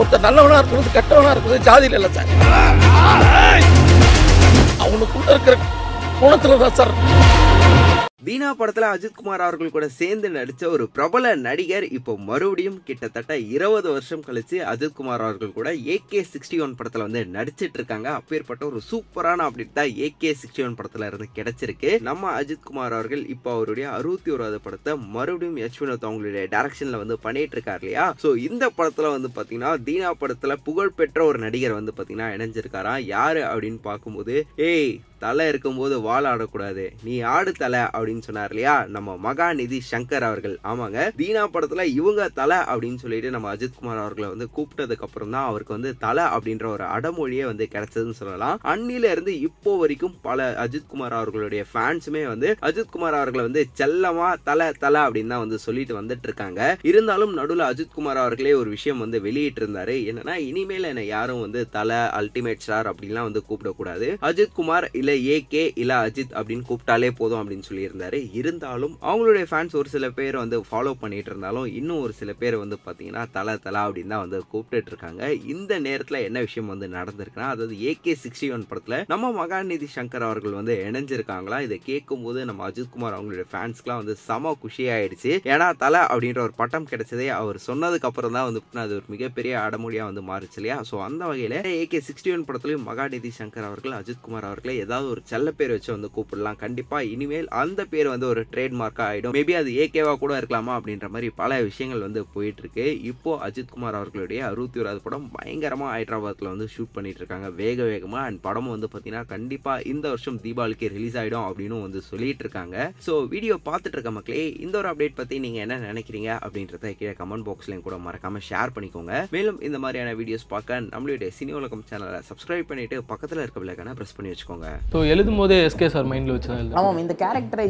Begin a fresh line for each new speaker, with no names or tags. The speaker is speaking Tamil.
ஒருத்தர் நல்லவனா இருக்கிறது கெட்டவனா இருக்கிறது ஜாதியில இல்லை சார். அவனுக்குள்ள இருக்கிற குணத்துல தான் சார்
தீனா படத்தில் அஜித்குமார் அவர்கள் கூட சேர்ந்து நடித்த ஒரு பிரபல நடிகர் இப்போ மறுபடியும் கிட்டத்தட்ட இருபது வருஷம் கழித்து அஜித்குமார் அவர்கள் கூட ஏகே சிக்ஸ்டி ஒன் படத்தில் வந்து நடிச்சிட்டு இருக்காங்க அப்பேற்பட்ட ஒரு சூப்பரான அப்டேட் தான் ஏகே சிக்ஸ்டி ஒன் படத்தில் இருந்து கிடைச்சிருக்கு. நம்ம அஜித்குமார் அவர்கள் இப்போ அவருடைய அறுபத்தி ஓராவது படத்தை மறுபடியும் எச் வினோத் அவங்களுடைய டேரக்ஷனில் வந்து பண்ணிட்டு இருக்காரு இல்லையா? ஸோ இந்த படத்தில் வந்து பார்த்தீங்கன்னா தீனா படத்தில் புகழ்பெற்ற ஒரு நடிகர் வந்து பார்த்தீங்கன்னா இணைஞ்சிருக்காராம் யார் அப்படின்னு பார்க்கும்போது ஏய் தலை இருக்கும்போது வாழ ஆடக்கூடாது. நீ ஆடு தலை அப்படின்னு அப்படின்னு சொன்னார் இல்லையா? நம்ம மகாநிதி சங்கர் அவர்கள். ஆமாங்க. தீனா படத்துல இவங்க தலை அப்படின்னு சொல்லிட்டு நம்ம அஜித்குமார் அவர்களை வந்து கூப்பிட்டதுக்கு அப்புறம் தான் அவருக்கு வந்து தலை அப்படின்ற ஒரு அடமொழியே வந்து கிடைச்சதுன்னு சொல்லலாம். அன்னில இருந்து இப்போ வரைக்கும் பல அஜித்குமார் அவர்களுடைய ஃபேன்ஸுமே வந்து அஜித்குமார் அவர்களை வந்து செல்லமா தலை தலை அப்படின்னு தான் வந்து சொல்லிட்டு வந்துட்டு இருக்காங்க. இருந்தாலும் நடுவில் அஜித்குமார் அவர்களே ஒரு விஷயம் வந்து வெளியிட்டு இருந்தாரு என்னன்னா இனிமேல் என்ன யாரும் வந்து தலை அல்டிமேட் ஸ்டார் அப்படின்லாம் வந்து கூப்பிடக்கூடாது. அஜித்குமார் இல்ல ஏகே இல்ல அஜித் அப்படின்னு கூப்பிட்டாலே போதும் அப்படின்னு சொல்லியிருந்தாங்க இருந்தார். இருந்தாலும் அவங்களுடைய ஃபேன்ஸ் ஒரு சில பேர் வந்து ஃபாலோ பண்ணிட்டு இருந்தாலும் இன்னும் ஒரு சில பேர் வந்து பார்த்தீங்கன்னா தலை தலை அப்படின்னு தான் வந்து கூப்பிட்டுட்டு இருக்காங்க. இந்த நேரத்தில் என்ன விஷயம் வந்து நடந்திருக்குன்னா அதாவது ஏகே சிக்ஸ்டி ஒன் படத்துல நம்ம மகாநிதி சங்கர் அவர்கள் வந்து இணைஞ்சிருக்காங்களா? இதை கேட்கும்போது நம்ம அஜித்குமார் அவங்களுடைய ஃபேன்ஸ்க்குலாம் வந்து செம குஷியாயிடுச்சு. ஏன்னா தலை அப்படின்ற ஒரு பட்டம் கிடைச்சதே அவர் சொன்னதுக்கு அப்புறம் தான் வந்து அது ஒரு மிகப்பெரிய அடமொழியாக வந்து மாறுச்சு இல்லையா? ஸோ அந்த வகையில் ஏகே சிக்ஸ்டி ஒன் படத்துலையும் மகாநிதி சங்கர் அவர்கள் அஜித்குமார் அவர்களை ஏதாவது ஒரு செல்ல பேர் வச்சு வந்து கூப்பிடலாம். கண்டிப்பாக இனிமேல் அந்த பேர் வந்து ஒரு ட்ரேட்மார்க்கா ஆயிடும். மேபி அது ஏகேவா கூட இருக்கலாமா அப்படின்ற மாதிரி பல விஷயங்கள் வந்து போயிட்டு இருக்கு இப்போ அஜித்குமார் அவர்களுடைய அறுபத்தி ஓராவது படம் பயங்கரமா ஹைதராபாத்ல வந்து ஷூட் பண்ணிட்டு இருக்காங்க வேக வேகமா அண்ட் படம் வந்து பாத்தீங்கன்னா கண்டிப்பா இந்த வருஷம் தீபாவளிக்கு ரிலீஸ் ஆயிடும் அப்படின்னு வந்து சொல்லிட்டு இருக்காங்க ஸோ வீடியோ பார்த்துட்டு இருக்க மக்களே இந்த ஒரு அப்டேட் பத்தி நீங்க என்ன நினைக்கிறீங்க அப்படின்றத கீழே கமெண்ட் பாக்ஸ்லயும் கூட மறக்காம ஷேர் பண்ணிக்கோங்க. மேலும் இந்த மாதிரியான வீடியோஸ் பார்க்க நம்மளுடைய சினி உலகம் சேனலை சப்ஸ்கிரைப் பண்ணிட்டு பக்கத்துல இருக்க பிள்ளைக்கான பிரஸ் பண்ணி வச்சுக்கோங்க.
ஸோ எழுதும் போதே எஸ்கே சார் மைண்டில் வச்சு
ஆமாம் இந்த